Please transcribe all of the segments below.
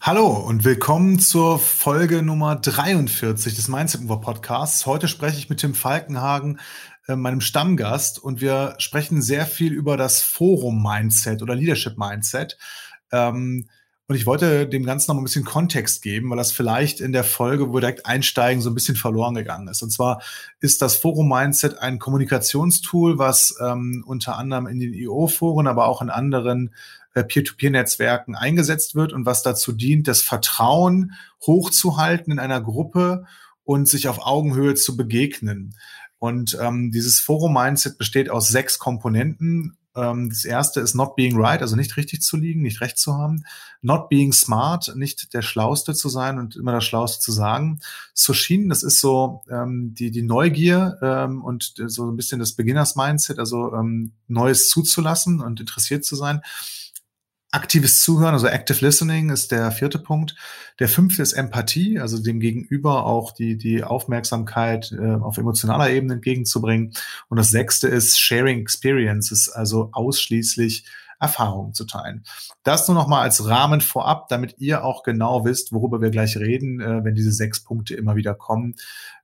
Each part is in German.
Hallo und willkommen zur Folge Nummer 43 des Mindset Mover Podcasts. Heute spreche ich mit Tim Falkenhagen, äh, meinem Stammgast, und wir sprechen sehr viel über das Forum Mindset oder Leadership Mindset. Ähm, und ich wollte dem Ganzen noch ein bisschen Kontext geben, weil das vielleicht in der Folge, wo wir direkt einsteigen, so ein bisschen verloren gegangen ist. Und zwar ist das Forum Mindset ein Kommunikationstool, was ähm, unter anderem in den IO-Foren, aber auch in anderen äh, Peer-to-Peer-Netzwerken eingesetzt wird und was dazu dient, das Vertrauen hochzuhalten in einer Gruppe und sich auf Augenhöhe zu begegnen. Und ähm, dieses Forum-Mindset besteht aus sechs Komponenten. Ähm, das erste ist not being right, also nicht richtig zu liegen, nicht recht zu haben. Not being smart, nicht der Schlauste zu sein und immer das Schlauste zu sagen. Sushin, das ist so ähm, die, die Neugier ähm, und so ein bisschen das Beginners-Mindset, also ähm, Neues zuzulassen und interessiert zu sein. Aktives Zuhören, also Active Listening ist der vierte Punkt. Der fünfte ist Empathie, also dem Gegenüber auch die, die Aufmerksamkeit äh, auf emotionaler Ebene entgegenzubringen. Und das sechste ist Sharing Experiences, also ausschließlich Erfahrungen zu teilen. Das nur noch mal als Rahmen vorab, damit ihr auch genau wisst, worüber wir gleich reden, äh, wenn diese sechs Punkte immer wieder kommen.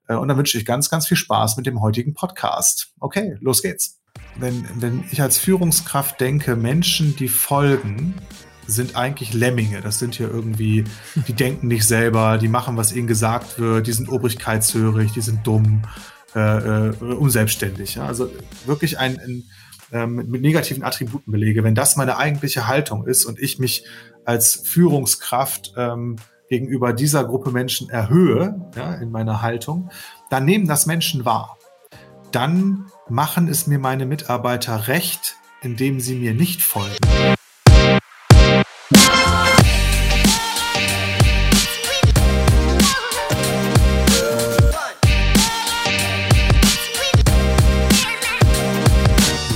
Äh, und dann wünsche ich ganz, ganz viel Spaß mit dem heutigen Podcast. Okay, los geht's wenn, wenn ich als Führungskraft denke, Menschen, die folgen, sind eigentlich Lemminge. Das sind hier irgendwie, die denken nicht selber, die machen, was ihnen gesagt wird, die sind obrigkeitshörig, die sind dumm, äh, äh, unselbstständig. Ja? Also wirklich ein, ein äh, mit, mit negativen Attributen belege. Wenn das meine eigentliche Haltung ist und ich mich als Führungskraft ähm, gegenüber dieser Gruppe Menschen erhöhe, ja, in meiner Haltung, dann nehmen das Menschen wahr. Dann machen es mir meine Mitarbeiter recht, indem sie mir nicht folgen.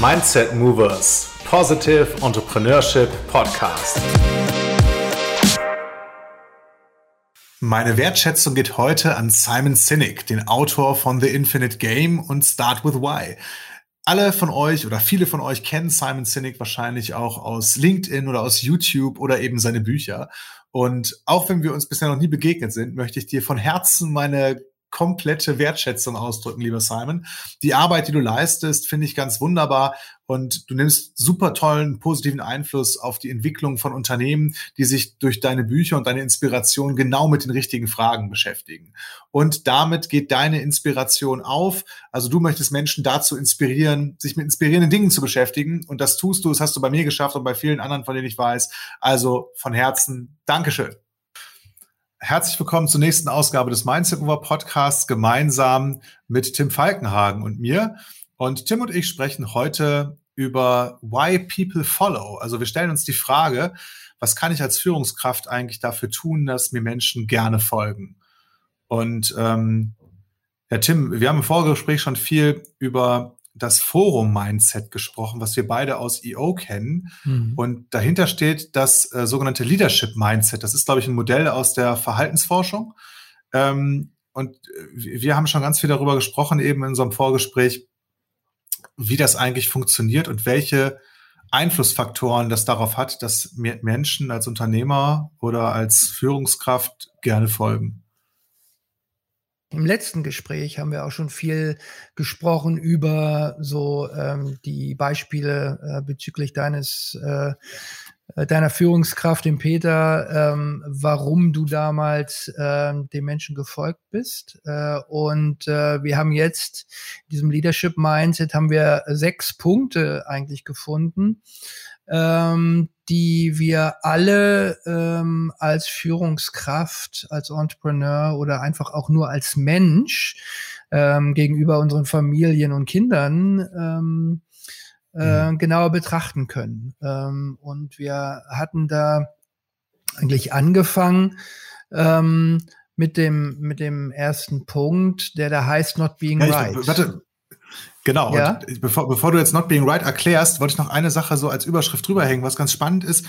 Mindset Movers Positive Entrepreneurship Podcast. Meine Wertschätzung geht heute an Simon Sinek, den Autor von The Infinite Game und Start with Why. Alle von euch oder viele von euch kennen Simon Sinek wahrscheinlich auch aus LinkedIn oder aus YouTube oder eben seine Bücher. Und auch wenn wir uns bisher noch nie begegnet sind, möchte ich dir von Herzen meine komplette Wertschätzung ausdrücken, lieber Simon. Die Arbeit, die du leistest, finde ich ganz wunderbar und du nimmst super tollen positiven Einfluss auf die Entwicklung von Unternehmen, die sich durch deine Bücher und deine Inspiration genau mit den richtigen Fragen beschäftigen. Und damit geht deine Inspiration auf. Also du möchtest Menschen dazu inspirieren, sich mit inspirierenden Dingen zu beschäftigen und das tust du, das hast du bei mir geschafft und bei vielen anderen, von denen ich weiß. Also von Herzen Dankeschön. Herzlich willkommen zur nächsten Ausgabe des Mindset Mover Podcasts gemeinsam mit Tim Falkenhagen und mir. Und Tim und ich sprechen heute über Why People Follow. Also wir stellen uns die Frage, was kann ich als Führungskraft eigentlich dafür tun, dass mir Menschen gerne folgen? Und ähm, ja, Tim, wir haben im Vorgespräch schon viel über das Forum-Mindset gesprochen, was wir beide aus EO kennen. Mhm. Und dahinter steht das äh, sogenannte Leadership-Mindset. Das ist, glaube ich, ein Modell aus der Verhaltensforschung. Ähm, und äh, wir haben schon ganz viel darüber gesprochen, eben in unserem Vorgespräch, wie das eigentlich funktioniert und welche Einflussfaktoren das darauf hat, dass Menschen als Unternehmer oder als Führungskraft gerne folgen. Im letzten Gespräch haben wir auch schon viel gesprochen über so ähm, die Beispiele äh, bezüglich deines äh, äh deiner Führungskraft, dem Peter, ähm, warum du damals ähm, dem Menschen gefolgt bist. Äh, und äh, wir haben jetzt in diesem Leadership Mindset haben wir sechs Punkte eigentlich gefunden, ähm, die wir alle ähm, als Führungskraft, als Entrepreneur oder einfach auch nur als Mensch ähm, gegenüber unseren Familien und Kindern ähm, äh, mhm. genauer betrachten können. Ähm, und wir hatten da eigentlich angefangen ähm, mit dem mit dem ersten Punkt, der da heißt not being ja, right. Warte, Genau. Ja? Und bevor, bevor du jetzt Not Being Right erklärst, wollte ich noch eine Sache so als Überschrift drüber hängen, was ganz spannend ist.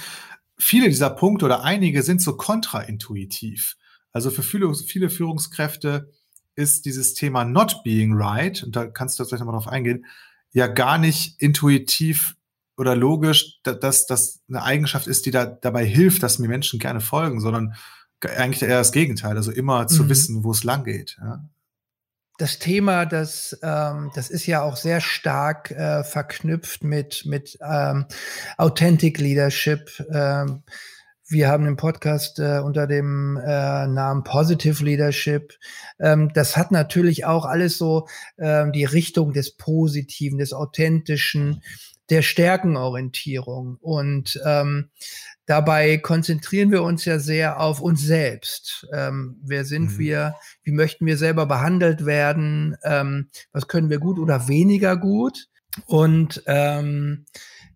Viele dieser Punkte oder einige sind so kontraintuitiv. Also für viele, viele Führungskräfte ist dieses Thema Not Being Right, und da kannst du vielleicht nochmal drauf eingehen, ja gar nicht intuitiv oder logisch, dass das eine Eigenschaft ist, die da dabei hilft, dass mir Menschen gerne folgen, sondern eigentlich eher das Gegenteil, also immer zu mhm. wissen, wo es lang geht. Ja. Das Thema, das, ähm, das ist ja auch sehr stark äh, verknüpft mit, mit ähm, Authentic Leadership. Ähm, wir haben den Podcast äh, unter dem äh, Namen Positive Leadership. Ähm, das hat natürlich auch alles so ähm, die Richtung des Positiven, des Authentischen, der Stärkenorientierung. Und ähm, dabei konzentrieren wir uns ja sehr auf uns selbst. Ähm, wer sind mhm. wir? Wie möchten wir selber behandelt werden? Ähm, was können wir gut oder weniger gut? Und ähm,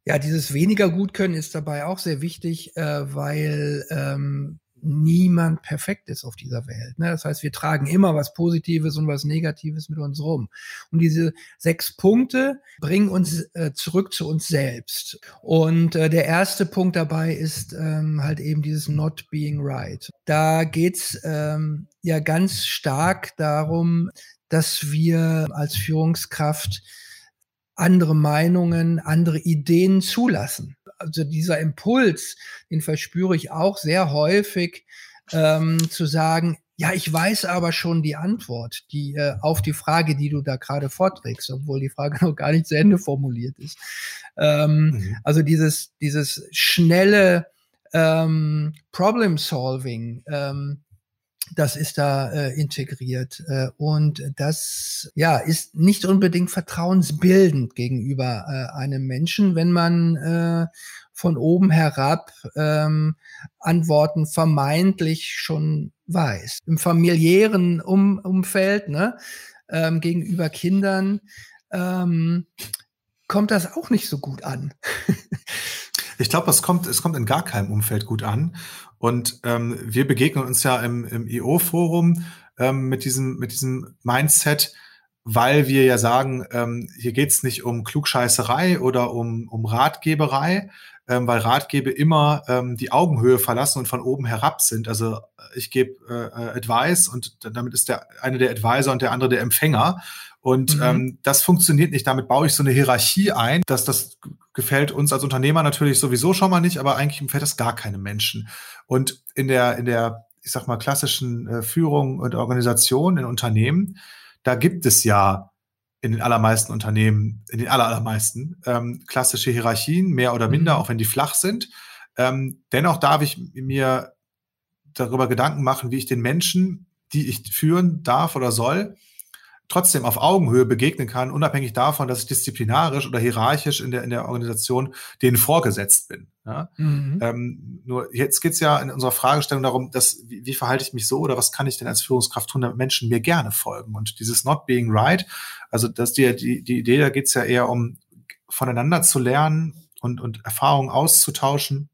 ja, dieses weniger gut können ist dabei auch sehr wichtig, äh, weil ähm, niemand perfekt ist auf dieser Welt. Ne? Das heißt, wir tragen immer was Positives und was Negatives mit uns rum. Und diese sechs Punkte bringen uns äh, zurück zu uns selbst. Und äh, der erste Punkt dabei ist ähm, halt eben dieses Not Being Right. Da geht's ähm, ja ganz stark darum, dass wir als Führungskraft andere Meinungen, andere Ideen zulassen. Also dieser Impuls, den verspüre ich auch sehr häufig, ähm, zu sagen, ja, ich weiß aber schon die Antwort, die äh, auf die Frage, die du da gerade vorträgst, obwohl die Frage noch gar nicht zu Ende formuliert ist. Ähm, mhm. Also dieses dieses schnelle ähm, Problem Solving, ähm, das ist da äh, integriert. Äh, und das ja ist nicht unbedingt vertrauensbildend gegenüber äh, einem Menschen, wenn man äh, von oben herab ähm, Antworten vermeintlich schon weiß. Im familiären um Umfeld, ne, ähm, gegenüber Kindern, ähm, kommt das auch nicht so gut an. Ich glaube, es kommt, es kommt in gar keinem Umfeld gut an. Und ähm, wir begegnen uns ja im, im IO-Forum ähm, mit, diesem, mit diesem Mindset, weil wir ja sagen, ähm, hier geht's nicht um Klugscheißerei oder um, um Ratgeberei, ähm, weil Ratgebe immer ähm, die Augenhöhe verlassen und von oben herab sind. Also ich gebe äh, Advice und damit ist der eine der Advisor und der andere der Empfänger. Und mhm. ähm, das funktioniert nicht. Damit baue ich so eine Hierarchie ein. Dass das gefällt uns als Unternehmer natürlich sowieso schon mal nicht, aber eigentlich gefällt das gar keine Menschen. Und in der, in der, ich sag mal, klassischen äh, Führung und Organisation in Unternehmen, da gibt es ja in den allermeisten Unternehmen, in den allermeisten, ähm, klassische Hierarchien, mehr oder minder, mhm. auch wenn die flach sind. Ähm, dennoch darf ich mir darüber Gedanken machen, wie ich den Menschen, die ich führen darf oder soll, trotzdem auf Augenhöhe begegnen kann, unabhängig davon, dass ich disziplinarisch oder hierarchisch in der, in der Organisation denen vorgesetzt bin. Ja? Mhm. Ähm, nur jetzt geht's ja in unserer Fragestellung darum, dass, wie, wie verhalte ich mich so oder was kann ich denn als Führungskraft tun, damit Menschen mir gerne folgen? Und dieses Not Being Right, also dass die, die, die Idee, da geht's ja eher um voneinander zu lernen und, und Erfahrungen auszutauschen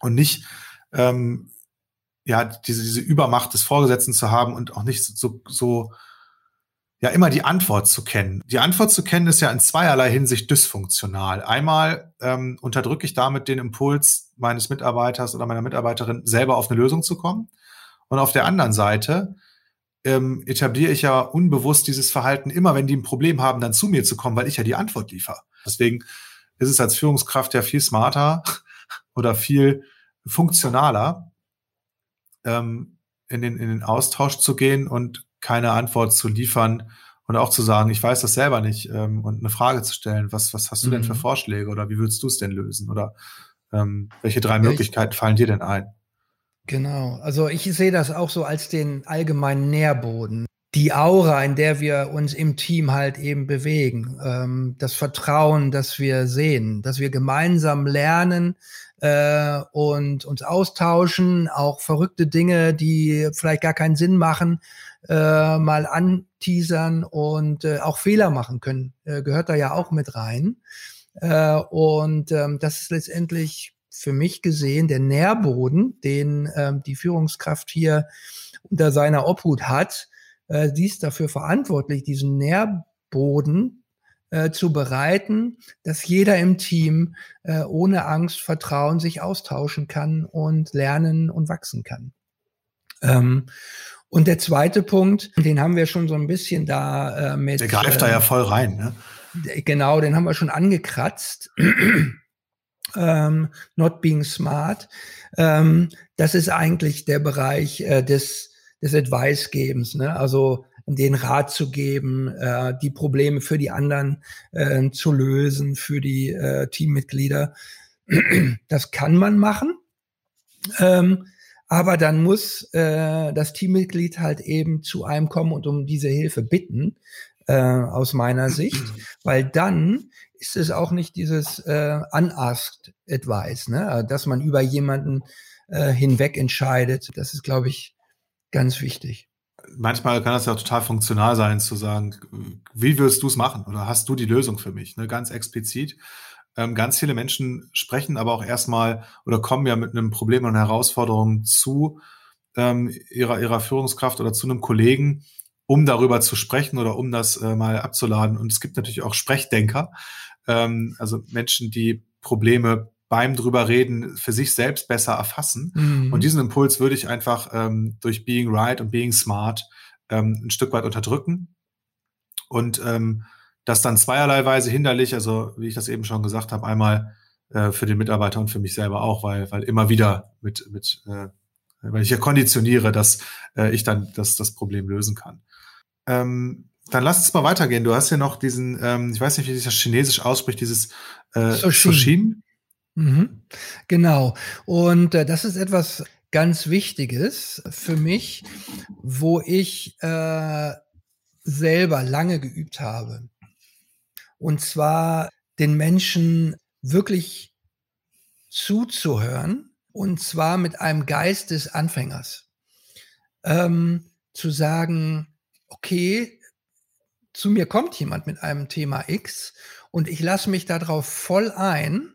und nicht ähm, ja diese, diese Übermacht des Vorgesetzten zu haben und auch nicht so, so ja immer die Antwort zu kennen. Die Antwort zu kennen ist ja in zweierlei Hinsicht dysfunktional. Einmal ähm, unterdrücke ich damit den Impuls meines Mitarbeiters oder meiner Mitarbeiterin, selber auf eine Lösung zu kommen. Und auf der anderen Seite ähm, etabliere ich ja unbewusst dieses Verhalten, immer wenn die ein Problem haben, dann zu mir zu kommen, weil ich ja die Antwort liefere. Deswegen ist es als Führungskraft ja viel smarter oder viel funktionaler, ähm, in, den, in den Austausch zu gehen und keine Antwort zu liefern und auch zu sagen, ich weiß das selber nicht ähm, und eine Frage zu stellen, was, was hast du mhm. denn für mhm. Vorschläge oder wie würdest du es denn lösen oder ähm, welche drei Möglichkeiten fallen dir denn ein? Genau, also ich sehe das auch so als den allgemeinen Nährboden. Die Aura, in der wir uns im Team halt eben bewegen, ähm, das Vertrauen, das wir sehen, dass wir gemeinsam lernen, äh, und uns austauschen, auch verrückte Dinge, die vielleicht gar keinen Sinn machen, äh, mal anteasern und äh, auch Fehler machen können, äh, gehört da ja auch mit rein. Äh, und ähm, das ist letztendlich für mich gesehen der Nährboden, den ähm, die Führungskraft hier unter seiner Obhut hat. Äh, sie ist dafür verantwortlich, diesen Nährboden äh, zu bereiten, dass jeder im Team äh, ohne Angst, Vertrauen sich austauschen kann und lernen und wachsen kann. Ähm, und der zweite Punkt, den haben wir schon so ein bisschen da äh, mit. Der greift äh, da ja voll rein, ne? Genau, den haben wir schon angekratzt. ähm, Not Being Smart. Ähm, das ist eigentlich der Bereich äh, des, des Advice-Gebens, ne? also den Rat zu geben, äh, die Probleme für die anderen äh, zu lösen, für die äh, Teammitglieder. Das kann man machen. Ähm, aber dann muss äh, das Teammitglied halt eben zu einem kommen und um diese Hilfe bitten, äh, aus meiner Sicht, weil dann ist es auch nicht dieses äh, unasked Advice, ne? dass man über jemanden äh, hinweg entscheidet. Das ist, glaube ich, ganz wichtig. Manchmal kann das ja total funktional sein, zu sagen, wie würdest du es machen oder hast du die Lösung für mich, ne? ganz explizit. Ähm, ganz viele Menschen sprechen aber auch erstmal oder kommen ja mit einem Problem und Herausforderung zu ähm, ihrer, ihrer Führungskraft oder zu einem Kollegen, um darüber zu sprechen oder um das äh, mal abzuladen. Und es gibt natürlich auch Sprechdenker, ähm, also Menschen, die Probleme beim drüber reden für sich selbst besser erfassen. Mhm. Und diesen Impuls würde ich einfach ähm, durch Being Right und Being Smart ähm, ein Stück weit unterdrücken. Und ähm, das dann zweierlei Weise hinderlich, also wie ich das eben schon gesagt habe, einmal äh, für den Mitarbeiter und für mich selber auch, weil, weil immer wieder mit, mit äh, weil ich ja konditioniere, dass äh, ich dann das, das Problem lösen kann. Ähm, dann lass uns mal weitergehen. Du hast ja noch diesen, ähm, ich weiß nicht, wie sich das Chinesisch ausspricht, dieses äh, Soshin. Soshin. Mhm. Genau. Und äh, das ist etwas ganz Wichtiges für mich, wo ich äh, selber lange geübt habe. Und zwar den Menschen wirklich zuzuhören und zwar mit einem Geist des Anfängers. Ähm, zu sagen, okay, zu mir kommt jemand mit einem Thema X und ich lasse mich darauf voll ein.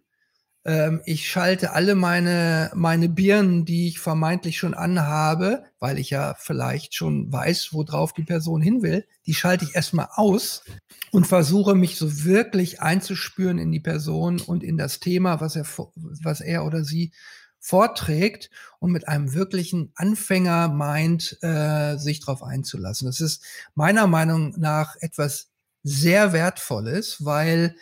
Ähm, ich schalte alle meine, meine Birnen, die ich vermeintlich schon anhabe, weil ich ja vielleicht schon weiß, worauf die Person hin will, die schalte ich erstmal aus und versuche mich so wirklich einzuspüren in die Person und in das Thema, was er, was er oder sie vorträgt und mit einem wirklichen Anfänger meint, äh, sich darauf einzulassen. Das ist meiner Meinung nach etwas sehr Wertvolles, weil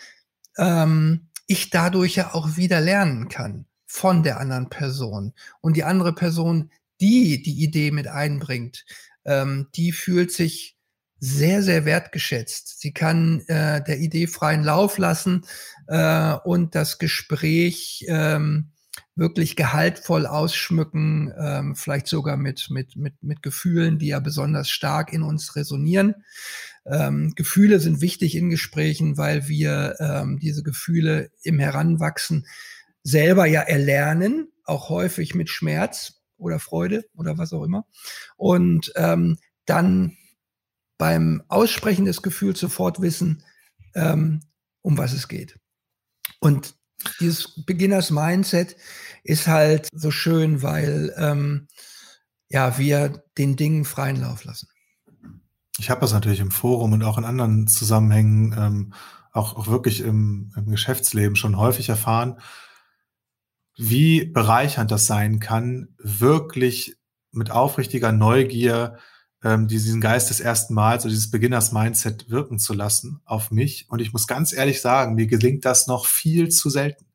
ähm, ich dadurch ja auch wieder lernen kann von der anderen Person. Und die andere Person, die die Idee mit einbringt, ähm, die fühlt sich sehr, sehr wertgeschätzt. Sie kann äh, der Idee freien Lauf lassen äh, und das Gespräch ähm, wirklich gehaltvoll ausschmücken, ähm, vielleicht sogar mit, mit, mit, mit Gefühlen, die ja besonders stark in uns resonieren. Ähm, Gefühle sind wichtig in Gesprächen, weil wir ähm, diese Gefühle im Heranwachsen selber ja erlernen, auch häufig mit Schmerz oder Freude oder was auch immer. Und ähm, dann beim Aussprechen des Gefühls sofort wissen, ähm, um was es geht. Und dieses Beginners Mindset ist halt so schön, weil ähm, ja wir den Dingen freien Lauf lassen. Ich habe das natürlich im Forum und auch in anderen Zusammenhängen, ähm, auch, auch wirklich im, im Geschäftsleben schon häufig erfahren, wie bereichernd das sein kann, wirklich mit aufrichtiger Neugier ähm, diesen Geist des ersten Mals oder dieses Beginners-Mindset wirken zu lassen auf mich. Und ich muss ganz ehrlich sagen, mir gelingt das noch viel zu selten.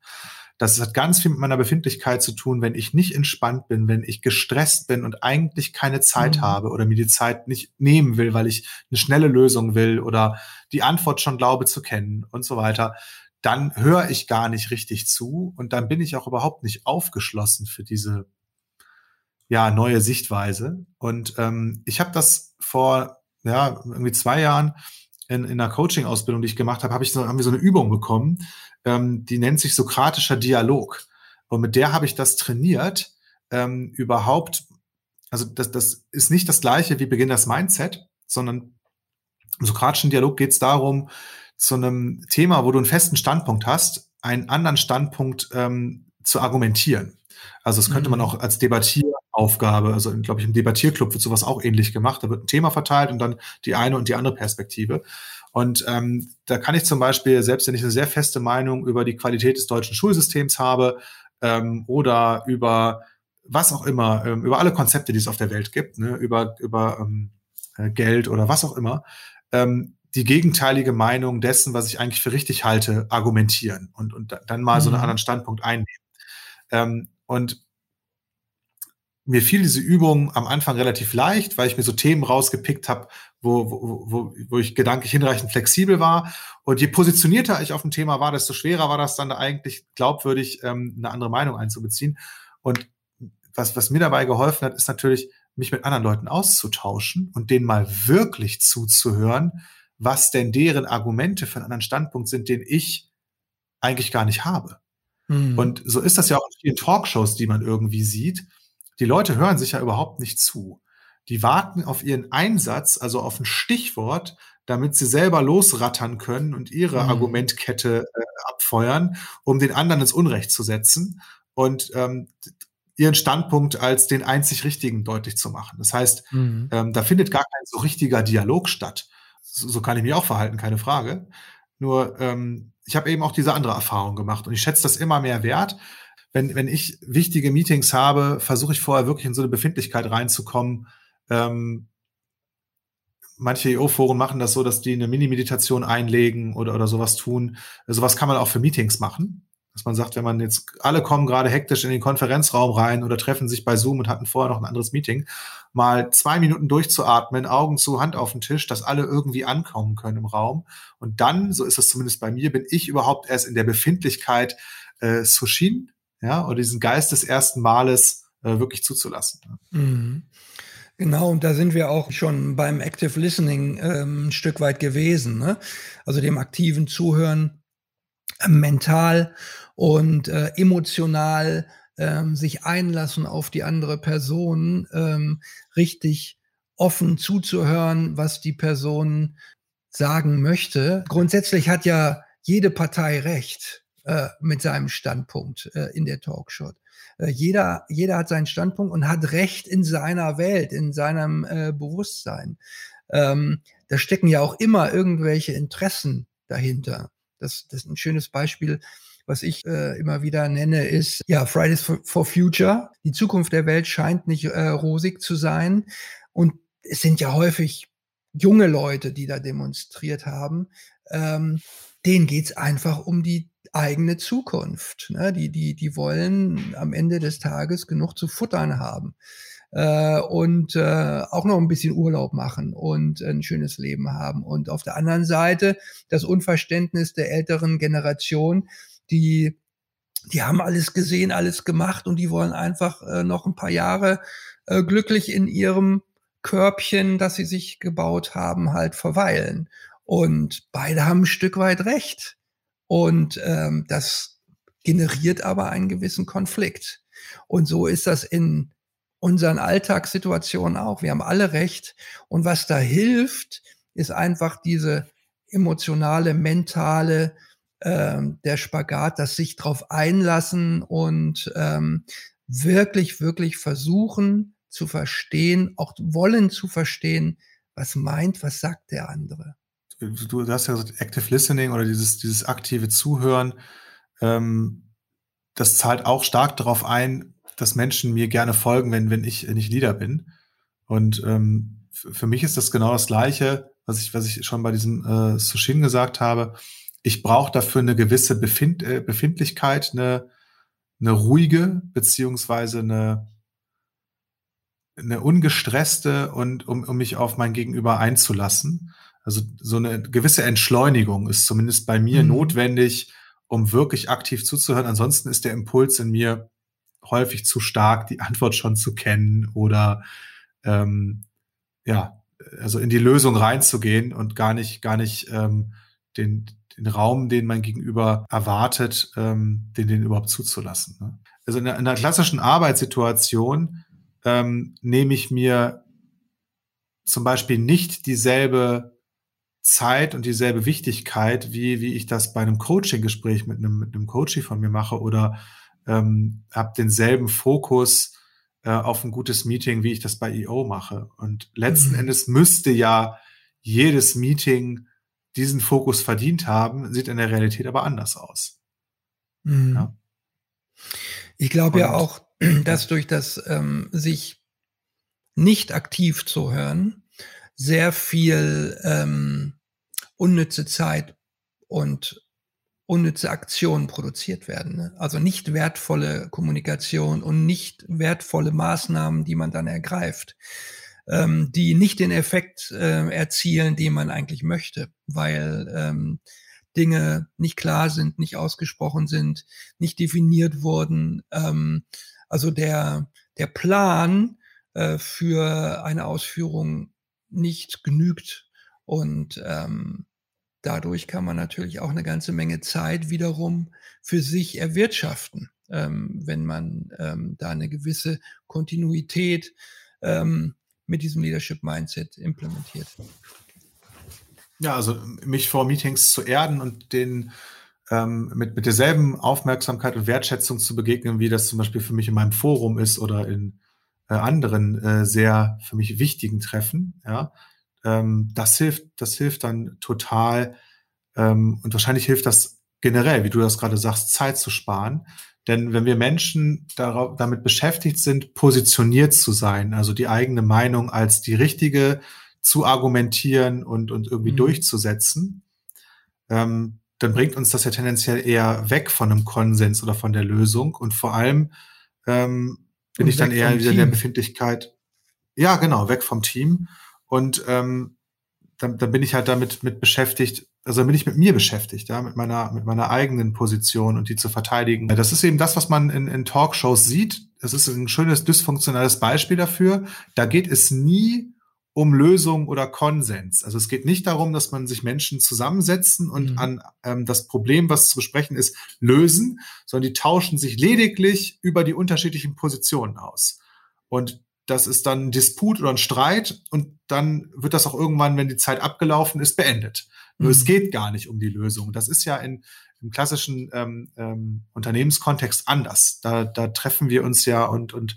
Das hat ganz viel mit meiner Befindlichkeit zu tun, wenn ich nicht entspannt bin, wenn ich gestresst bin und eigentlich keine Zeit mhm. habe oder mir die Zeit nicht nehmen will, weil ich eine schnelle Lösung will oder die Antwort schon glaube zu kennen und so weiter, dann höre ich gar nicht richtig zu und dann bin ich auch überhaupt nicht aufgeschlossen für diese ja neue Sichtweise. Und ähm, ich habe das vor ja irgendwie zwei Jahren in, in einer Coaching-Ausbildung, die ich gemacht habe, habe ich so, haben wir so eine Übung bekommen, ähm, die nennt sich sokratischer Dialog. Und mit der habe ich das trainiert, ähm, überhaupt, also das, das ist nicht das gleiche wie Beginners Mindset, sondern im sokratischen Dialog geht es darum, zu einem Thema, wo du einen festen Standpunkt hast, einen anderen Standpunkt ähm, zu argumentieren. Also das könnte man mhm. auch als Debattieraufgabe, also glaube ich im Debattierclub wird sowas auch ähnlich gemacht. Da wird ein Thema verteilt und dann die eine und die andere Perspektive. Und ähm, da kann ich zum Beispiel, selbst wenn ich eine sehr feste Meinung über die Qualität des deutschen Schulsystems habe ähm, oder über was auch immer, ähm, über alle Konzepte, die es auf der Welt gibt, ne, über, über ähm, äh, Geld oder was auch immer, ähm, die gegenteilige Meinung dessen, was ich eigentlich für richtig halte, argumentieren und, und dann mal mhm. so einen mhm. anderen Standpunkt einnehmen. Ähm, und mir fiel diese Übung am Anfang relativ leicht, weil ich mir so Themen rausgepickt habe, wo, wo, wo, wo ich gedanklich hinreichend flexibel war. Und je positionierter ich auf ein Thema war, desto schwerer war das dann eigentlich glaubwürdig, ähm, eine andere Meinung einzubeziehen. Und was, was mir dabei geholfen hat, ist natürlich, mich mit anderen Leuten auszutauschen und denen mal wirklich zuzuhören, was denn deren Argumente für einen anderen Standpunkt sind, den ich eigentlich gar nicht habe. Mhm. Und so ist das ja auch in vielen Talkshows, die man irgendwie sieht. Die Leute hören sich ja überhaupt nicht zu. Die warten auf ihren Einsatz, also auf ein Stichwort, damit sie selber losrattern können und ihre mhm. Argumentkette äh, abfeuern, um den anderen ins Unrecht zu setzen und ähm, ihren Standpunkt als den einzig richtigen deutlich zu machen. Das heißt, mhm. ähm, da findet gar kein so richtiger Dialog statt. So, so, kann ich mich auch verhalten, keine Frage. Nur ähm, ich habe eben auch diese andere Erfahrung gemacht und ich schätze das immer mehr wert, wenn, wenn ich wichtige Meetings habe, versuche ich vorher wirklich in so eine Befindlichkeit reinzukommen. Ähm, manche EO-Foren machen das so, dass die eine Mini-Meditation einlegen oder, oder sowas tun. Sowas kann man auch für Meetings machen. Dass man sagt, wenn man jetzt, alle kommen gerade hektisch in den Konferenzraum rein oder treffen sich bei Zoom und hatten vorher noch ein anderes Meeting, mal zwei Minuten durchzuatmen, Augen zu, Hand auf den Tisch, dass alle irgendwie ankommen können im Raum. Und dann, so ist es zumindest bei mir, bin ich überhaupt erst in der Befindlichkeit, äh, Sushin ja, oder diesen Geist des ersten Males äh, wirklich zuzulassen. Mhm. Genau, und da sind wir auch schon beim Active Listening ähm, ein Stück weit gewesen, ne? also dem aktiven Zuhören äh, mental und äh, emotional ähm, sich einlassen auf die andere Person, ähm, richtig offen zuzuhören, was die Person sagen möchte. Grundsätzlich hat ja jede Partei recht äh, mit seinem Standpunkt äh, in der Talkshow. Äh, jeder, jeder hat seinen Standpunkt und hat Recht in seiner Welt, in seinem äh, Bewusstsein. Ähm, da stecken ja auch immer irgendwelche Interessen dahinter. Das, das ist ein schönes Beispiel, was ich äh, immer wieder nenne, ist ja Fridays for, for Future. Die Zukunft der Welt scheint nicht äh, rosig zu sein. Und es sind ja häufig junge Leute, die da demonstriert haben. Ähm, denen geht's einfach um die eigene Zukunft. Ne? Die, die, die wollen am Ende des Tages genug zu futtern haben äh, und äh, auch noch ein bisschen Urlaub machen und ein schönes Leben haben. Und auf der anderen Seite das Unverständnis der älteren Generation, die die haben alles gesehen, alles gemacht und die wollen einfach äh, noch ein paar Jahre äh, glücklich in ihrem Körbchen, das sie sich gebaut haben, halt verweilen. Und beide haben ein Stück weit recht. Und ähm, das generiert aber einen gewissen Konflikt. Und so ist das in unseren Alltagssituationen auch. Wir haben alle recht. Und was da hilft, ist einfach diese emotionale, mentale, ähm, der Spagat, das sich drauf einlassen und ähm, wirklich, wirklich versuchen zu verstehen, auch wollen zu verstehen, was meint, was sagt der andere du hast ja gesagt, Active Listening oder dieses, dieses aktive Zuhören, ähm, das zahlt auch stark darauf ein, dass Menschen mir gerne folgen, wenn, wenn ich nicht Leader bin. Und ähm, für mich ist das genau das Gleiche, was ich, was ich schon bei diesem äh, Sushin gesagt habe. Ich brauche dafür eine gewisse Befind äh, Befindlichkeit, eine, eine ruhige, beziehungsweise eine, eine ungestresste und um, um mich auf mein Gegenüber einzulassen. Also so eine gewisse Entschleunigung ist zumindest bei mir mhm. notwendig, um wirklich aktiv zuzuhören. Ansonsten ist der Impuls in mir häufig zu stark, die Antwort schon zu kennen oder ähm, ja, also in die Lösung reinzugehen und gar nicht, gar nicht ähm, den, den Raum, den mein Gegenüber erwartet, ähm, den, den überhaupt zuzulassen. Ne? Also in einer, in einer klassischen Arbeitssituation ähm, nehme ich mir zum Beispiel nicht dieselbe Zeit und dieselbe Wichtigkeit, wie, wie ich das bei einem Coaching-Gespräch mit einem, mit einem Coaching von mir mache oder ähm, habe denselben Fokus äh, auf ein gutes Meeting, wie ich das bei EO mache. Und letzten mhm. Endes müsste ja jedes Meeting diesen Fokus verdient haben, sieht in der Realität aber anders aus. Mhm. Ja. Ich glaube ja auch, dass durch das ähm, sich nicht aktiv zu hören, sehr viel ähm, unnütze Zeit und unnütze Aktionen produziert werden. Ne? Also nicht wertvolle Kommunikation und nicht wertvolle Maßnahmen, die man dann ergreift, ähm, die nicht den Effekt äh, erzielen, den man eigentlich möchte, weil ähm, Dinge nicht klar sind, nicht ausgesprochen sind, nicht definiert wurden. Ähm, also der, der Plan äh, für eine Ausführung nicht genügt. Und ähm, dadurch kann man natürlich auch eine ganze Menge Zeit wiederum für sich erwirtschaften, ähm, wenn man ähm, da eine gewisse Kontinuität ähm, mit diesem Leadership Mindset implementiert. Ja, also mich vor Meetings zu erden und den ähm, mit, mit derselben Aufmerksamkeit und Wertschätzung zu begegnen, wie das zum Beispiel für mich in meinem Forum ist oder in äh, anderen äh, sehr für mich wichtigen Treffen, ja, ähm, das hilft, das hilft dann total ähm, und wahrscheinlich hilft das generell, wie du das gerade sagst, Zeit zu sparen. Denn wenn wir Menschen darauf, damit beschäftigt sind, positioniert zu sein, also die eigene Meinung als die richtige zu argumentieren und, und irgendwie mhm. durchzusetzen, ähm, dann bringt uns das ja tendenziell eher weg von einem Konsens oder von der Lösung. Und vor allem ähm, bin ich dann eher wieder in der Befindlichkeit, ja, genau, weg vom Team. Und ähm, dann, dann bin ich halt damit mit beschäftigt, also bin ich mit mir beschäftigt, ja, mit meiner, mit meiner eigenen Position und die zu verteidigen. Das ist eben das, was man in, in Talkshows sieht. Das ist ein schönes dysfunktionales Beispiel dafür. Da geht es nie um Lösung oder Konsens. Also es geht nicht darum, dass man sich Menschen zusammensetzen und mhm. an ähm, das Problem, was zu besprechen ist, lösen, sondern die tauschen sich lediglich über die unterschiedlichen Positionen aus. Und das ist dann ein Disput oder ein Streit und dann wird das auch irgendwann, wenn die Zeit abgelaufen ist, beendet. Mhm. Nur es mhm. geht gar nicht um die Lösung. Das ist ja in, im klassischen ähm, ähm, Unternehmenskontext anders. Da, da treffen wir uns ja und, und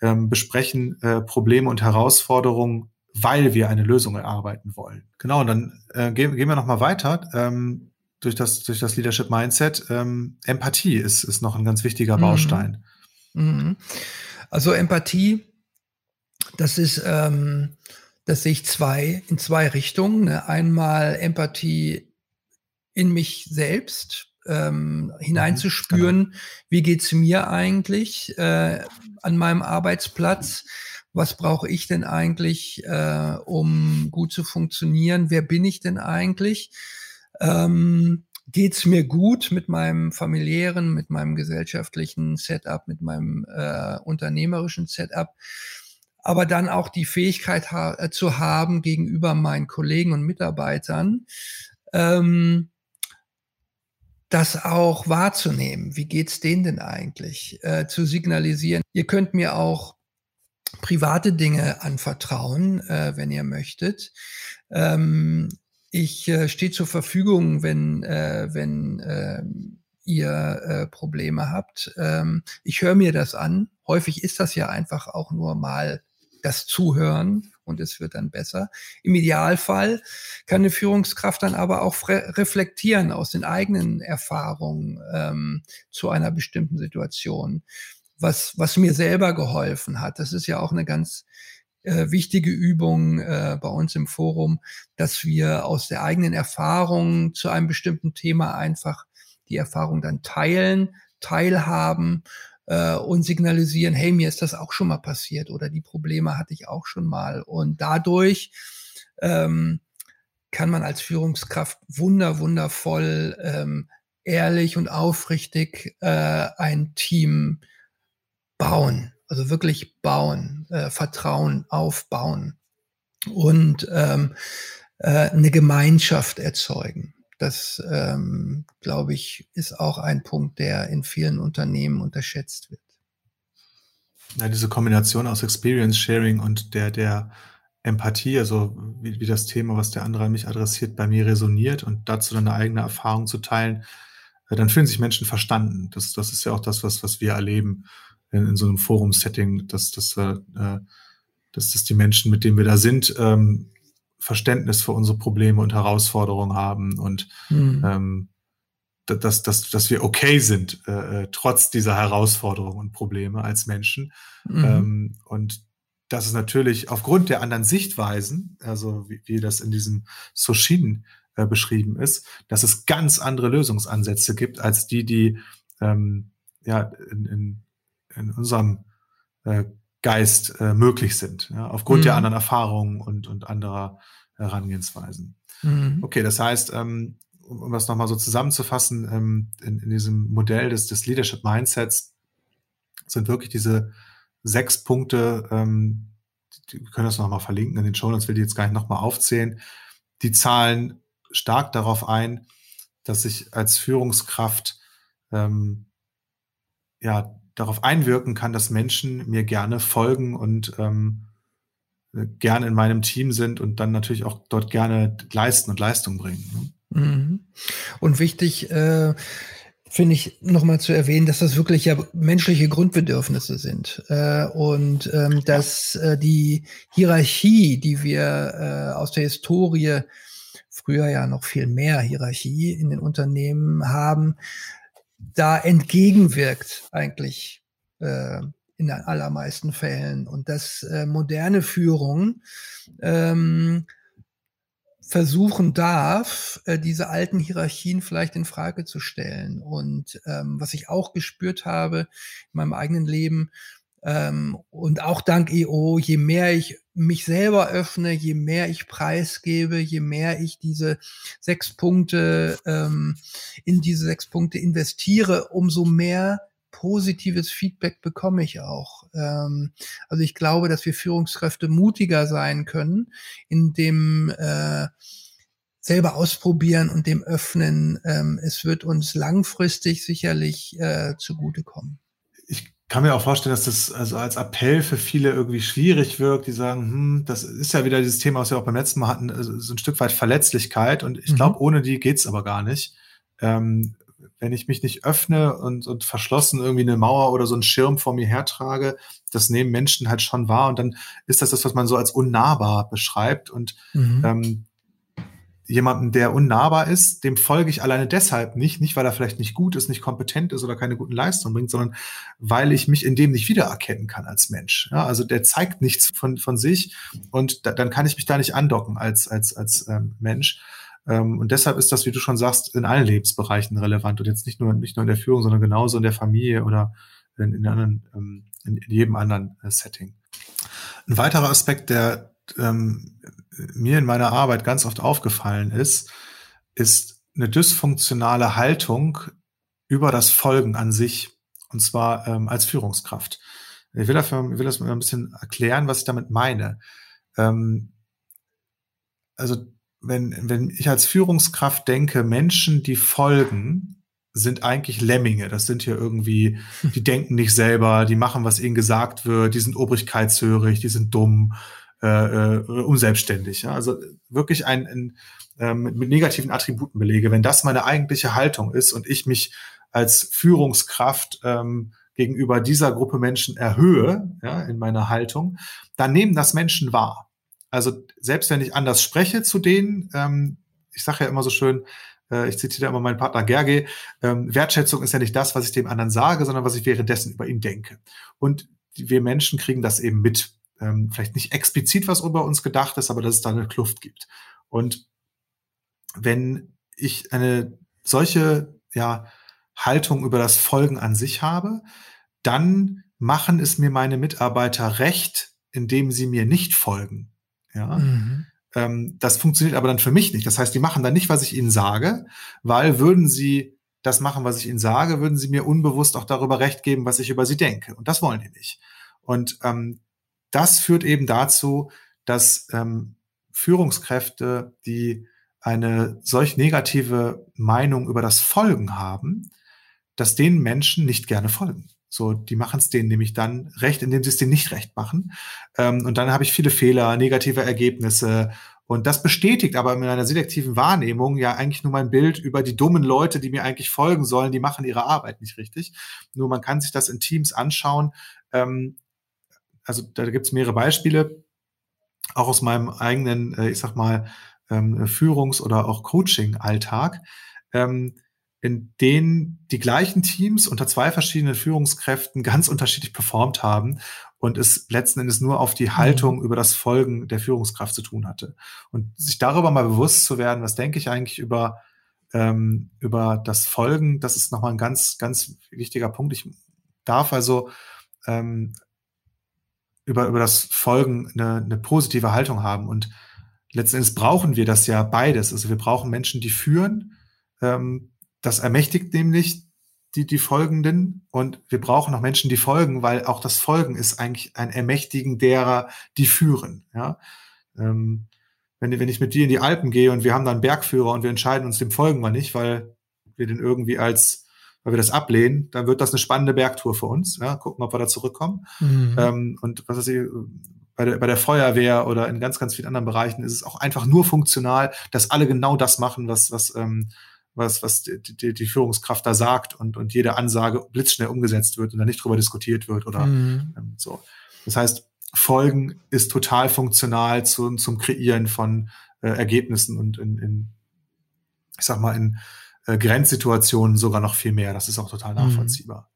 ähm, besprechen äh, Probleme und Herausforderungen weil wir eine Lösung erarbeiten wollen. Genau, und dann äh, gehen, gehen wir nochmal weiter. Ähm, durch das, durch das Leadership Mindset. Ähm, Empathie ist, ist noch ein ganz wichtiger mhm. Baustein. Mhm. Also Empathie, das ist, ähm, das sehe ich zwei, in zwei Richtungen. Ne? Einmal Empathie in mich selbst, ähm, hineinzuspüren, mhm, genau. wie geht's mir eigentlich äh, an meinem Arbeitsplatz was brauche ich denn eigentlich, äh, um gut zu funktionieren? Wer bin ich denn eigentlich? Ähm, Geht mir gut mit meinem familiären, mit meinem gesellschaftlichen Setup, mit meinem äh, unternehmerischen Setup? Aber dann auch die Fähigkeit ha äh, zu haben gegenüber meinen Kollegen und Mitarbeitern, ähm, das auch wahrzunehmen. Wie geht's denen denn eigentlich? Äh, zu signalisieren. Ihr könnt mir auch private Dinge anvertrauen, äh, wenn ihr möchtet. Ähm, ich äh, stehe zur Verfügung, wenn, äh, wenn äh, ihr äh, Probleme habt. Ähm, ich höre mir das an. Häufig ist das ja einfach auch nur mal das Zuhören und es wird dann besser. Im Idealfall kann eine Führungskraft dann aber auch reflektieren aus den eigenen Erfahrungen ähm, zu einer bestimmten Situation was, was mir selber geholfen hat. Das ist ja auch eine ganz äh, wichtige Übung äh, bei uns im Forum, dass wir aus der eigenen Erfahrung zu einem bestimmten Thema einfach die Erfahrung dann teilen, teilhaben äh, und signalisieren, hey, mir ist das auch schon mal passiert oder die Probleme hatte ich auch schon mal. Und dadurch ähm, kann man als Führungskraft wunder, wundervoll, ähm, ehrlich und aufrichtig äh, ein Team bauen, also wirklich bauen, äh, Vertrauen aufbauen und ähm, äh, eine Gemeinschaft erzeugen. Das, ähm, glaube ich, ist auch ein Punkt, der in vielen Unternehmen unterschätzt wird. Ja, diese Kombination aus Experience Sharing und der, der Empathie, also wie, wie das Thema, was der andere an mich adressiert, bei mir resoniert und dazu dann eine eigene Erfahrung zu teilen, äh, dann fühlen sich Menschen verstanden. Das, das ist ja auch das, was, was wir erleben in, in so einem Forum-Setting, dass, dass, äh, dass, dass die Menschen, mit denen wir da sind, ähm, Verständnis für unsere Probleme und Herausforderungen haben und mhm. ähm, dass, dass, dass wir okay sind, äh, äh, trotz dieser Herausforderungen und Probleme als Menschen. Mhm. Ähm, und das ist natürlich aufgrund der anderen Sichtweisen, also wie, wie das in diesem Soshin äh, beschrieben ist, dass es ganz andere Lösungsansätze gibt als die, die ähm, ja in, in, in unserem äh, Geist äh, möglich sind, ja, aufgrund mhm. der anderen Erfahrungen und, und anderer Herangehensweisen. Mhm. Okay, das heißt, ähm, um, um das nochmal so zusammenzufassen, ähm, in, in diesem Modell des, des Leadership Mindsets sind wirklich diese sechs Punkte, ähm, die, wir können das nochmal verlinken in den Show Notes, will die jetzt gar nicht nochmal aufzählen, die zahlen stark darauf ein, dass ich als Führungskraft ähm, ja darauf einwirken kann, dass Menschen mir gerne folgen und ähm, gerne in meinem Team sind und dann natürlich auch dort gerne leisten und Leistung bringen. Ne? Mhm. Und wichtig äh, finde ich nochmal zu erwähnen, dass das wirklich ja menschliche Grundbedürfnisse sind äh, und ähm, dass äh, die Hierarchie, die wir äh, aus der Historie früher ja noch viel mehr Hierarchie in den Unternehmen haben, da entgegenwirkt eigentlich äh, in den allermeisten Fällen und dass äh, moderne Führung ähm, versuchen darf, äh, diese alten Hierarchien vielleicht in Frage zu stellen. Und ähm, was ich auch gespürt habe in meinem eigenen Leben, ähm, und auch dank EO, je mehr ich mich selber öffne, je mehr ich preisgebe, je mehr ich diese sechs Punkte ähm, in diese sechs Punkte investiere, umso mehr positives Feedback bekomme ich auch. Ähm, also ich glaube, dass wir Führungskräfte mutiger sein können, in dem äh, selber ausprobieren und dem öffnen. Ähm, es wird uns langfristig sicherlich äh, zugutekommen. Ich kann mir auch vorstellen, dass das also als Appell für viele irgendwie schwierig wirkt, die sagen, hm, das ist ja wieder dieses Thema, was wir auch beim letzten Mal hatten, also so ein Stück weit Verletzlichkeit und ich glaube, mhm. ohne die geht's aber gar nicht. Ähm, wenn ich mich nicht öffne und, und verschlossen irgendwie eine Mauer oder so einen Schirm vor mir hertrage, das nehmen Menschen halt schon wahr und dann ist das das, was man so als unnahbar beschreibt und mhm. ähm, jemanden, der unnahbar ist, dem folge ich alleine deshalb nicht, nicht weil er vielleicht nicht gut ist, nicht kompetent ist oder keine guten Leistungen bringt, sondern weil ich mich in dem nicht wiedererkennen kann als Mensch. Ja, also der zeigt nichts von, von sich und da, dann kann ich mich da nicht andocken als, als, als ähm, Mensch. Ähm, und deshalb ist das, wie du schon sagst, in allen Lebensbereichen relevant und jetzt nicht nur, nicht nur in der Führung, sondern genauso in der Familie oder in, in, anderen, ähm, in, in jedem anderen äh, Setting. Ein weiterer Aspekt, der ähm, mir in meiner Arbeit ganz oft aufgefallen ist, ist eine dysfunktionale Haltung über das Folgen an sich, und zwar ähm, als Führungskraft. Ich will, dafür, ich will das mal ein bisschen erklären, was ich damit meine. Ähm, also wenn, wenn ich als Führungskraft denke, Menschen, die folgen, sind eigentlich Lemminge. Das sind hier irgendwie, die denken nicht selber, die machen, was ihnen gesagt wird, die sind obrigkeitshörig, die sind dumm, äh, äh, unselbstständig. Ja? Also wirklich ein, ein ähm, mit negativen Attributen belege. Wenn das meine eigentliche Haltung ist und ich mich als Führungskraft ähm, gegenüber dieser Gruppe Menschen erhöhe, ja, in meiner Haltung, dann nehmen das Menschen wahr. Also selbst wenn ich anders spreche zu denen, ähm, ich sage ja immer so schön, äh, ich zitiere immer meinen Partner Gerge, ähm, Wertschätzung ist ja nicht das, was ich dem anderen sage, sondern was ich währenddessen über ihn denke. Und wir Menschen kriegen das eben mit. Ähm, vielleicht nicht explizit, was über uns gedacht ist, aber dass es da eine Kluft gibt. Und wenn ich eine solche ja, Haltung über das Folgen an sich habe, dann machen es mir meine Mitarbeiter recht, indem sie mir nicht folgen. Ja. Mhm. Ähm, das funktioniert aber dann für mich nicht. Das heißt, die machen dann nicht, was ich ihnen sage, weil würden sie das machen, was ich ihnen sage, würden sie mir unbewusst auch darüber recht geben, was ich über sie denke. Und das wollen die nicht. Und ähm, das führt eben dazu, dass ähm, Führungskräfte, die eine solch negative Meinung über das Folgen haben, dass den Menschen nicht gerne folgen. So, die machen es denen nämlich dann recht, indem sie es denen nicht recht machen. Ähm, und dann habe ich viele Fehler, negative Ergebnisse. Und das bestätigt aber in meiner selektiven Wahrnehmung ja eigentlich nur mein Bild über die dummen Leute, die mir eigentlich folgen sollen, die machen ihre Arbeit nicht richtig. Nur man kann sich das in Teams anschauen. Ähm, also da gibt es mehrere Beispiele, auch aus meinem eigenen, äh, ich sag mal, ähm, Führungs- oder auch Coaching-Alltag. Ähm, in denen die gleichen Teams unter zwei verschiedenen Führungskräften ganz unterschiedlich performt haben und es letzten Endes nur auf die Haltung mhm. über das Folgen der Führungskraft zu tun hatte. Und sich darüber mal bewusst zu werden, was denke ich eigentlich über, ähm, über das Folgen, das ist nochmal ein ganz, ganz wichtiger Punkt. Ich darf also ähm, über, über das Folgen eine, eine positive Haltung haben. Und letzten Endes brauchen wir das ja beides. Also wir brauchen Menschen, die führen. Ähm, das ermächtigt nämlich die, die Folgenden und wir brauchen auch Menschen, die folgen, weil auch das Folgen ist eigentlich ein Ermächtigen derer, die führen. Ja? Ähm, wenn, wenn ich mit dir in die Alpen gehe und wir haben da einen Bergführer und wir entscheiden uns, dem folgen wir nicht, weil wir den irgendwie als, weil wir das ablehnen, dann wird das eine spannende Bergtour für uns. Ja? Gucken, ob wir da zurückkommen. Mhm. Ähm, und was weiß ich, bei der, bei der Feuerwehr oder in ganz, ganz vielen anderen Bereichen ist es auch einfach nur funktional, dass alle genau das machen, was, was, ähm, was, was die, die, die Führungskraft da sagt und, und jede Ansage blitzschnell umgesetzt wird und da nicht drüber diskutiert wird oder mhm. ähm, so. Das heißt, Folgen ist total funktional zu, zum Kreieren von äh, Ergebnissen und in, in, ich sag mal, in äh, Grenzsituationen sogar noch viel mehr. Das ist auch total mhm. nachvollziehbar.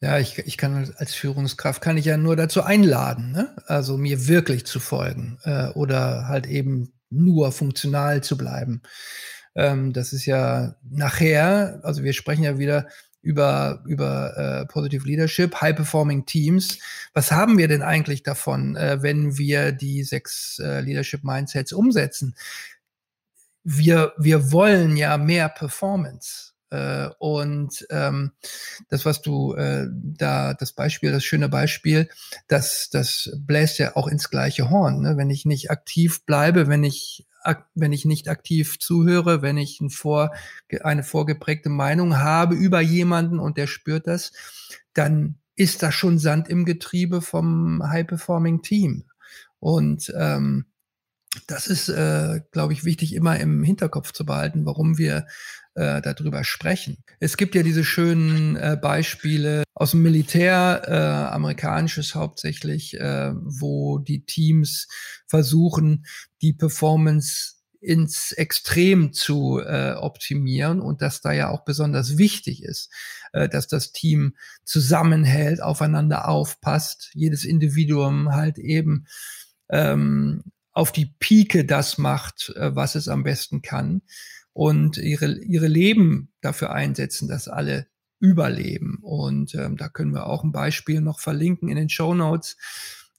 Ja, ich, ich kann als Führungskraft kann ich ja nur dazu einladen, ne? also mir wirklich zu folgen äh, oder halt eben nur funktional zu bleiben. Ähm, das ist ja nachher, also wir sprechen ja wieder über, über äh, Positive Leadership, High-Performing Teams. Was haben wir denn eigentlich davon, äh, wenn wir die sechs äh, Leadership Mindsets umsetzen? Wir, wir wollen ja mehr Performance. Äh, und ähm, das, was du äh, da, das Beispiel, das schöne Beispiel, das, das bläst ja auch ins gleiche Horn. Ne? Wenn ich nicht aktiv bleibe, wenn ich wenn ich nicht aktiv zuhöre, wenn ich ein vor, eine vorgeprägte Meinung habe über jemanden und der spürt das, dann ist das schon Sand im Getriebe vom High-Performing-Team. Und ähm, das ist, äh, glaube ich, wichtig immer im Hinterkopf zu behalten, warum wir äh, darüber sprechen. Es gibt ja diese schönen äh, Beispiele aus dem Militär, äh, amerikanisches hauptsächlich, äh, wo die Teams versuchen, die Performance ins Extrem zu äh, optimieren und dass da ja auch besonders wichtig ist, äh, dass das Team zusammenhält, aufeinander aufpasst, jedes Individuum halt eben ähm, auf die Pike das macht, äh, was es am besten kann und ihre, ihre Leben dafür einsetzen, dass alle überleben. Und ähm, da können wir auch ein Beispiel noch verlinken in den Show Notes.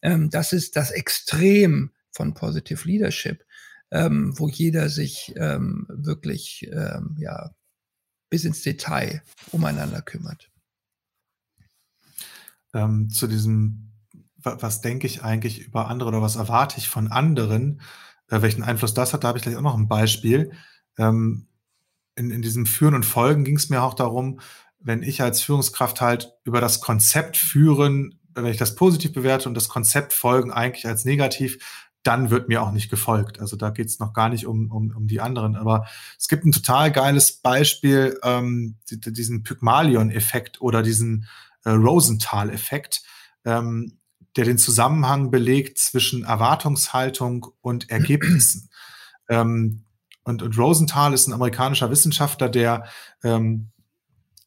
Ähm, das ist das Extrem von Positive Leadership, ähm, wo jeder sich ähm, wirklich ähm, ja, bis ins Detail umeinander kümmert. Ähm, zu diesem, was denke ich eigentlich über andere oder was erwarte ich von anderen, äh, welchen Einfluss das hat, da habe ich gleich auch noch ein Beispiel ähm, in, in diesem Führen und Folgen ging es mir auch darum, wenn ich als Führungskraft halt über das Konzept führen, wenn ich das positiv bewerte und das Konzept folgen eigentlich als negativ, dann wird mir auch nicht gefolgt. Also da geht es noch gar nicht um, um, um die anderen. Aber es gibt ein total geiles Beispiel, ähm, diesen Pygmalion-Effekt oder diesen äh, Rosenthal-Effekt, ähm, der den Zusammenhang belegt zwischen Erwartungshaltung und Ergebnissen. ähm, und, und Rosenthal ist ein amerikanischer Wissenschaftler, der ähm,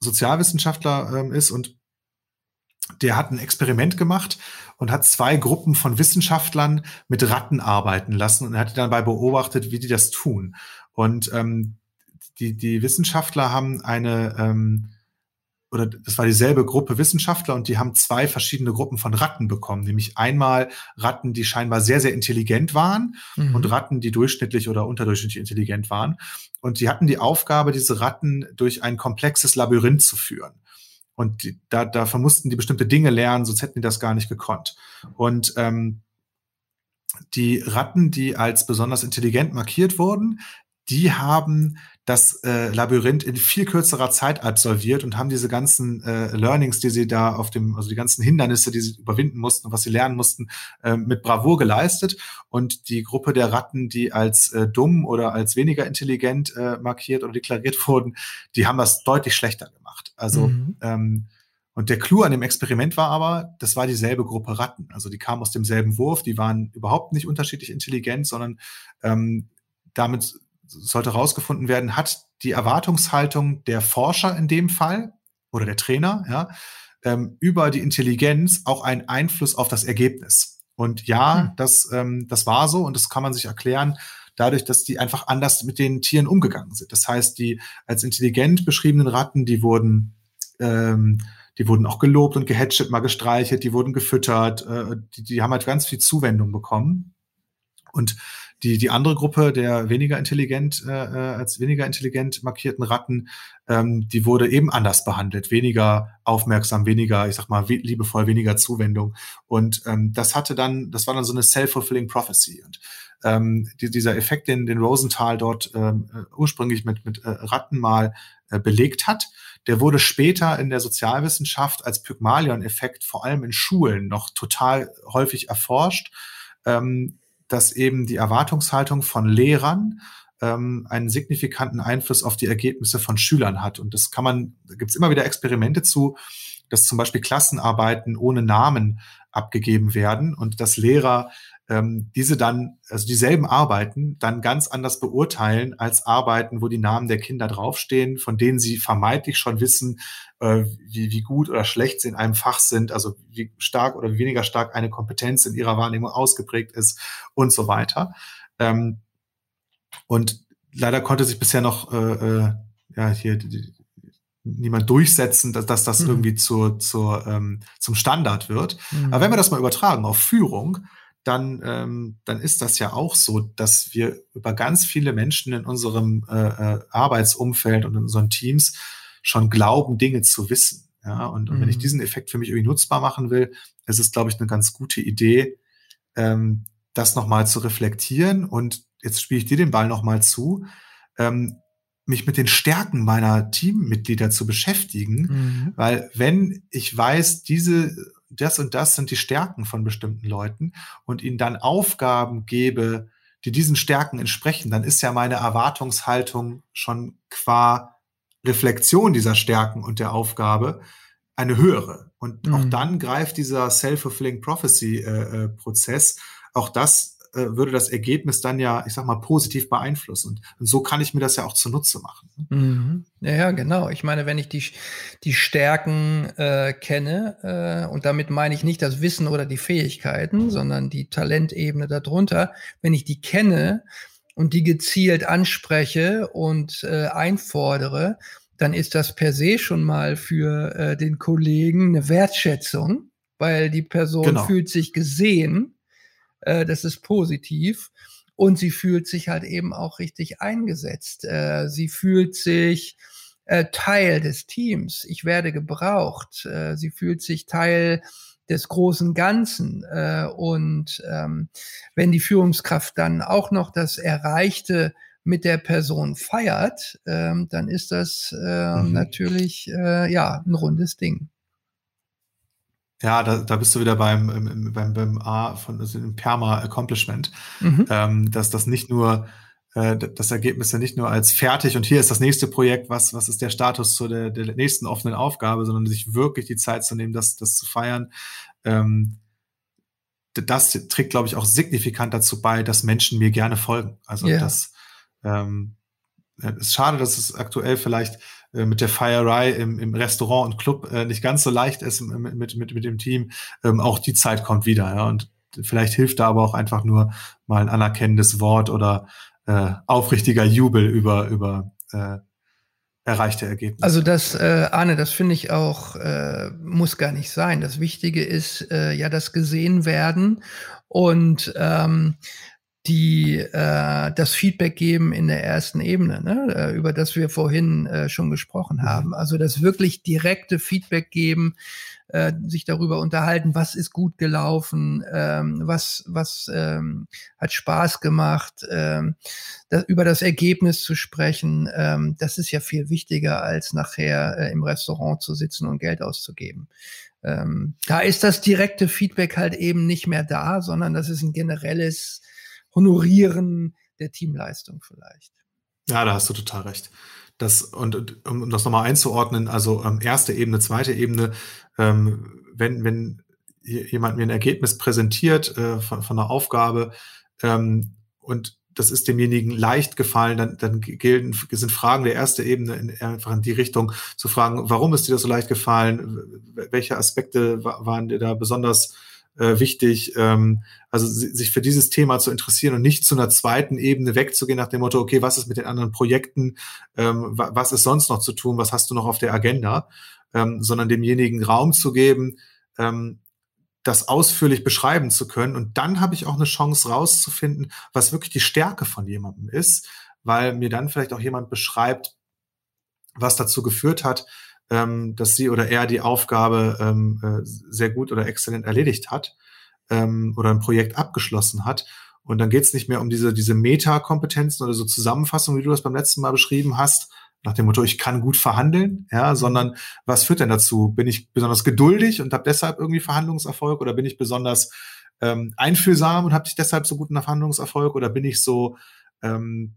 Sozialwissenschaftler ähm, ist und der hat ein Experiment gemacht und hat zwei Gruppen von Wissenschaftlern mit Ratten arbeiten lassen und hat dabei beobachtet, wie die das tun. Und ähm, die, die Wissenschaftler haben eine ähm, oder das war dieselbe Gruppe Wissenschaftler und die haben zwei verschiedene Gruppen von Ratten bekommen, nämlich einmal Ratten, die scheinbar sehr, sehr intelligent waren mhm. und Ratten, die durchschnittlich oder unterdurchschnittlich intelligent waren. Und die hatten die Aufgabe, diese Ratten durch ein komplexes Labyrinth zu führen. Und die, da, dafür mussten die bestimmte Dinge lernen, sonst hätten die das gar nicht gekonnt. Und ähm, die Ratten, die als besonders intelligent markiert wurden, die haben das äh, Labyrinth in viel kürzerer Zeit absolviert und haben diese ganzen äh, Learnings, die sie da auf dem, also die ganzen Hindernisse, die sie überwinden mussten und was sie lernen mussten, äh, mit Bravour geleistet. Und die Gruppe der Ratten, die als äh, dumm oder als weniger intelligent äh, markiert oder deklariert wurden, die haben das deutlich schlechter gemacht. Also mhm. ähm, und der Clou an dem Experiment war aber, das war dieselbe Gruppe Ratten. Also die kamen aus demselben Wurf, die waren überhaupt nicht unterschiedlich intelligent, sondern ähm, damit sollte herausgefunden werden, hat die Erwartungshaltung der Forscher in dem Fall oder der Trainer, ja, ähm, über die Intelligenz auch einen Einfluss auf das Ergebnis. Und ja, hm. das, ähm, das war so und das kann man sich erklären dadurch, dass die einfach anders mit den Tieren umgegangen sind. Das heißt, die als intelligent beschriebenen Ratten, die wurden ähm, die wurden auch gelobt und gehätschelt, mal gestreichelt, die wurden gefüttert, äh, die, die haben halt ganz viel Zuwendung bekommen. Und die, die andere Gruppe der weniger intelligent, äh, äh, als weniger intelligent markierten Ratten, ähm, die wurde eben anders behandelt, weniger aufmerksam, weniger, ich sag mal, liebevoll, weniger Zuwendung. Und ähm, das hatte dann, das war dann so eine self-fulfilling prophecy. Und ähm, die, dieser Effekt, den, den Rosenthal dort ähm, äh, ursprünglich mit, mit äh, Ratten mal äh, belegt hat, der wurde später in der Sozialwissenschaft als Pygmalion-Effekt vor allem in Schulen noch total häufig erforscht. Ähm, dass eben die Erwartungshaltung von Lehrern ähm, einen signifikanten Einfluss auf die Ergebnisse von Schülern hat. Und das kann man, da gibt es immer wieder Experimente zu, dass zum Beispiel Klassenarbeiten ohne Namen abgegeben werden und dass Lehrer ähm, diese dann, also dieselben Arbeiten, dann ganz anders beurteilen als Arbeiten, wo die Namen der Kinder draufstehen, von denen sie vermeintlich schon wissen, äh, wie, wie gut oder schlecht sie in einem Fach sind, also wie stark oder weniger stark eine Kompetenz in ihrer Wahrnehmung ausgeprägt ist und so weiter. Ähm, und leider konnte sich bisher noch äh, äh, ja hier die, niemand durchsetzen, dass, dass das mhm. irgendwie zu, zu, ähm, zum Standard wird. Mhm. Aber wenn wir das mal übertragen auf Führung, dann, ähm, dann ist das ja auch so, dass wir über ganz viele Menschen in unserem äh, äh, Arbeitsumfeld und in unseren Teams schon glauben, Dinge zu wissen. Ja, und, und wenn ich mhm. diesen Effekt für mich irgendwie nutzbar machen will, ist es, glaube ich, eine ganz gute Idee, ähm, das nochmal zu reflektieren. Und jetzt spiele ich dir den Ball nochmal zu, ähm, mich mit den Stärken meiner Teammitglieder zu beschäftigen, mhm. weil wenn ich weiß, diese das und das sind die Stärken von bestimmten Leuten und ihnen dann Aufgaben gebe, die diesen Stärken entsprechen, dann ist ja meine Erwartungshaltung schon qua Reflexion dieser Stärken und der Aufgabe eine höhere. Und mhm. auch dann greift dieser Self-Fulfilling Prophecy-Prozess. Äh, äh auch das würde das Ergebnis dann ja, ich sag mal, positiv beeinflussen. Und, so kann ich mir das ja auch zunutze machen. Ne? Mhm. Ja, ja, genau. Ich meine, wenn ich die, die Stärken äh, kenne, äh, und damit meine ich nicht das Wissen oder die Fähigkeiten, sondern die Talentebene darunter, wenn ich die kenne und die gezielt anspreche und äh, einfordere, dann ist das per se schon mal für äh, den Kollegen eine Wertschätzung, weil die Person genau. fühlt sich gesehen äh, das ist positiv. Und sie fühlt sich halt eben auch richtig eingesetzt. Äh, sie fühlt sich äh, Teil des Teams. Ich werde gebraucht. Äh, sie fühlt sich Teil des großen Ganzen. Äh, und ähm, wenn die Führungskraft dann auch noch das Erreichte mit der Person feiert, ähm, dann ist das äh, mhm. natürlich äh, ja ein rundes Ding. Ja, da, da bist du wieder beim, beim, beim A von also dem Perma-Accomplishment, mhm. ähm, dass das nicht nur äh, das Ergebnis ja nicht nur als fertig und hier ist das nächste Projekt, was, was ist der Status zu der, der nächsten offenen Aufgabe, sondern sich wirklich die Zeit zu nehmen, das, das zu feiern. Ähm, das trägt, glaube ich, auch signifikant dazu bei, dass Menschen mir gerne folgen. Also yeah. das ähm, es ist schade, dass es aktuell vielleicht äh, mit der Feierei im, im Restaurant und Club äh, nicht ganz so leicht ist mit, mit, mit, mit dem Team, ähm, auch die Zeit kommt wieder. Ja? Und vielleicht hilft da aber auch einfach nur mal ein anerkennendes Wort oder äh, aufrichtiger Jubel über, über äh, erreichte Ergebnisse. Also das, äh, Arne, das finde ich auch, äh, muss gar nicht sein. Das Wichtige ist äh, ja das gesehen werden und ähm, die äh, das Feedback geben in der ersten Ebene, ne, äh, über das wir vorhin äh, schon gesprochen mhm. haben. Also das wirklich direkte Feedback geben, äh, sich darüber unterhalten, was ist gut gelaufen, ähm, was was ähm, hat Spaß gemacht, ähm, da, über das Ergebnis zu sprechen. Ähm, das ist ja viel wichtiger als nachher äh, im Restaurant zu sitzen und Geld auszugeben. Ähm, da ist das direkte Feedback halt eben nicht mehr da, sondern das ist ein generelles Honorieren der Teamleistung vielleicht. Ja, da hast du total recht. Das, und um, das nochmal einzuordnen, also ähm, erste Ebene, zweite Ebene, ähm, wenn, wenn jemand mir ein Ergebnis präsentiert äh, von, von einer Aufgabe ähm, und das ist demjenigen leicht gefallen, dann, dann gelten, sind Fragen der ersten Ebene in, einfach in die Richtung zu fragen, warum ist dir das so leicht gefallen? Welche Aspekte waren dir da besonders äh, wichtig? Ähm, also sich für dieses Thema zu interessieren und nicht zu einer zweiten Ebene wegzugehen nach dem Motto, okay, was ist mit den anderen Projekten? Ähm, was ist sonst noch zu tun? Was hast du noch auf der Agenda? Ähm, sondern demjenigen Raum zu geben, ähm, das ausführlich beschreiben zu können. Und dann habe ich auch eine Chance rauszufinden, was wirklich die Stärke von jemandem ist, weil mir dann vielleicht auch jemand beschreibt, was dazu geführt hat, ähm, dass sie oder er die Aufgabe ähm, äh, sehr gut oder exzellent erledigt hat ähm, oder ein Projekt abgeschlossen hat. Und dann geht es nicht mehr um diese, diese Metakompetenzen oder so Zusammenfassungen, wie du das beim letzten Mal beschrieben hast, nach dem Motto, ich kann gut verhandeln, ja, sondern was führt denn dazu? Bin ich besonders geduldig und habe deshalb irgendwie Verhandlungserfolg oder bin ich besonders ähm, einfühlsam und habe ich deshalb so guten Verhandlungserfolg oder bin ich so ähm,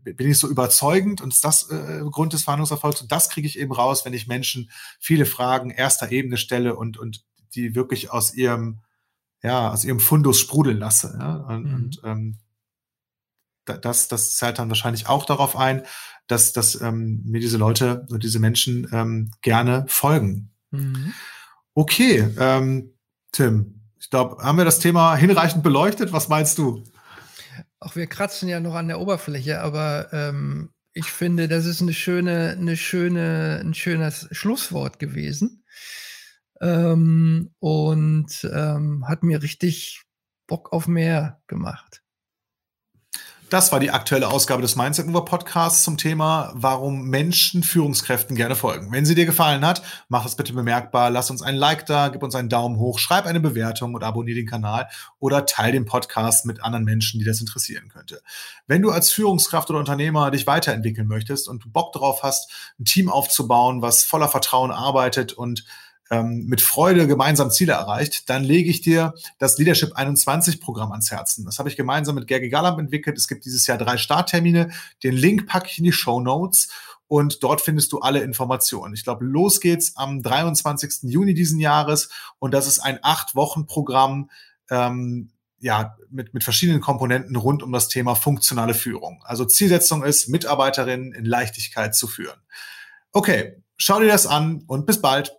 bin ich so überzeugend und ist das äh, Grund des Verhandlungserfolgs und das kriege ich eben raus, wenn ich Menschen viele Fragen erster Ebene stelle und und die wirklich aus ihrem ja aus ihrem Fundus sprudeln lasse ja? und, mhm. und ähm, das, das zahlt dann wahrscheinlich auch darauf ein, dass, dass ähm, mir diese Leute und diese Menschen ähm, gerne folgen. Mhm. Okay, ähm, Tim, ich glaube, haben wir das Thema hinreichend beleuchtet? Was meinst du? Auch wir kratzen ja noch an der Oberfläche, aber ähm, ich finde, das ist eine schöne, eine schöne, ein schönes Schlusswort gewesen. Ähm, und ähm, hat mir richtig Bock auf mehr gemacht. Das war die aktuelle Ausgabe des Mindset Mover Podcasts zum Thema, warum Menschen Führungskräften gerne folgen. Wenn sie dir gefallen hat, mach das bitte bemerkbar. Lass uns ein Like da, gib uns einen Daumen hoch, schreib eine Bewertung und abonniere den Kanal oder teile den Podcast mit anderen Menschen, die das interessieren könnte. Wenn du als Führungskraft oder Unternehmer dich weiterentwickeln möchtest und Bock darauf hast, ein Team aufzubauen, was voller Vertrauen arbeitet und ähm, mit Freude gemeinsam Ziele erreicht, dann lege ich dir das Leadership 21 Programm ans Herzen. Das habe ich gemeinsam mit Gergi Gallamp entwickelt. Es gibt dieses Jahr drei Starttermine. Den Link packe ich in die Show Notes und dort findest du alle Informationen. Ich glaube, los geht's am 23. Juni diesen Jahres und das ist ein acht Wochen Programm. Ähm, ja, mit, mit verschiedenen Komponenten rund um das Thema funktionale Führung. Also Zielsetzung ist, Mitarbeiterinnen in Leichtigkeit zu führen. Okay, schau dir das an und bis bald.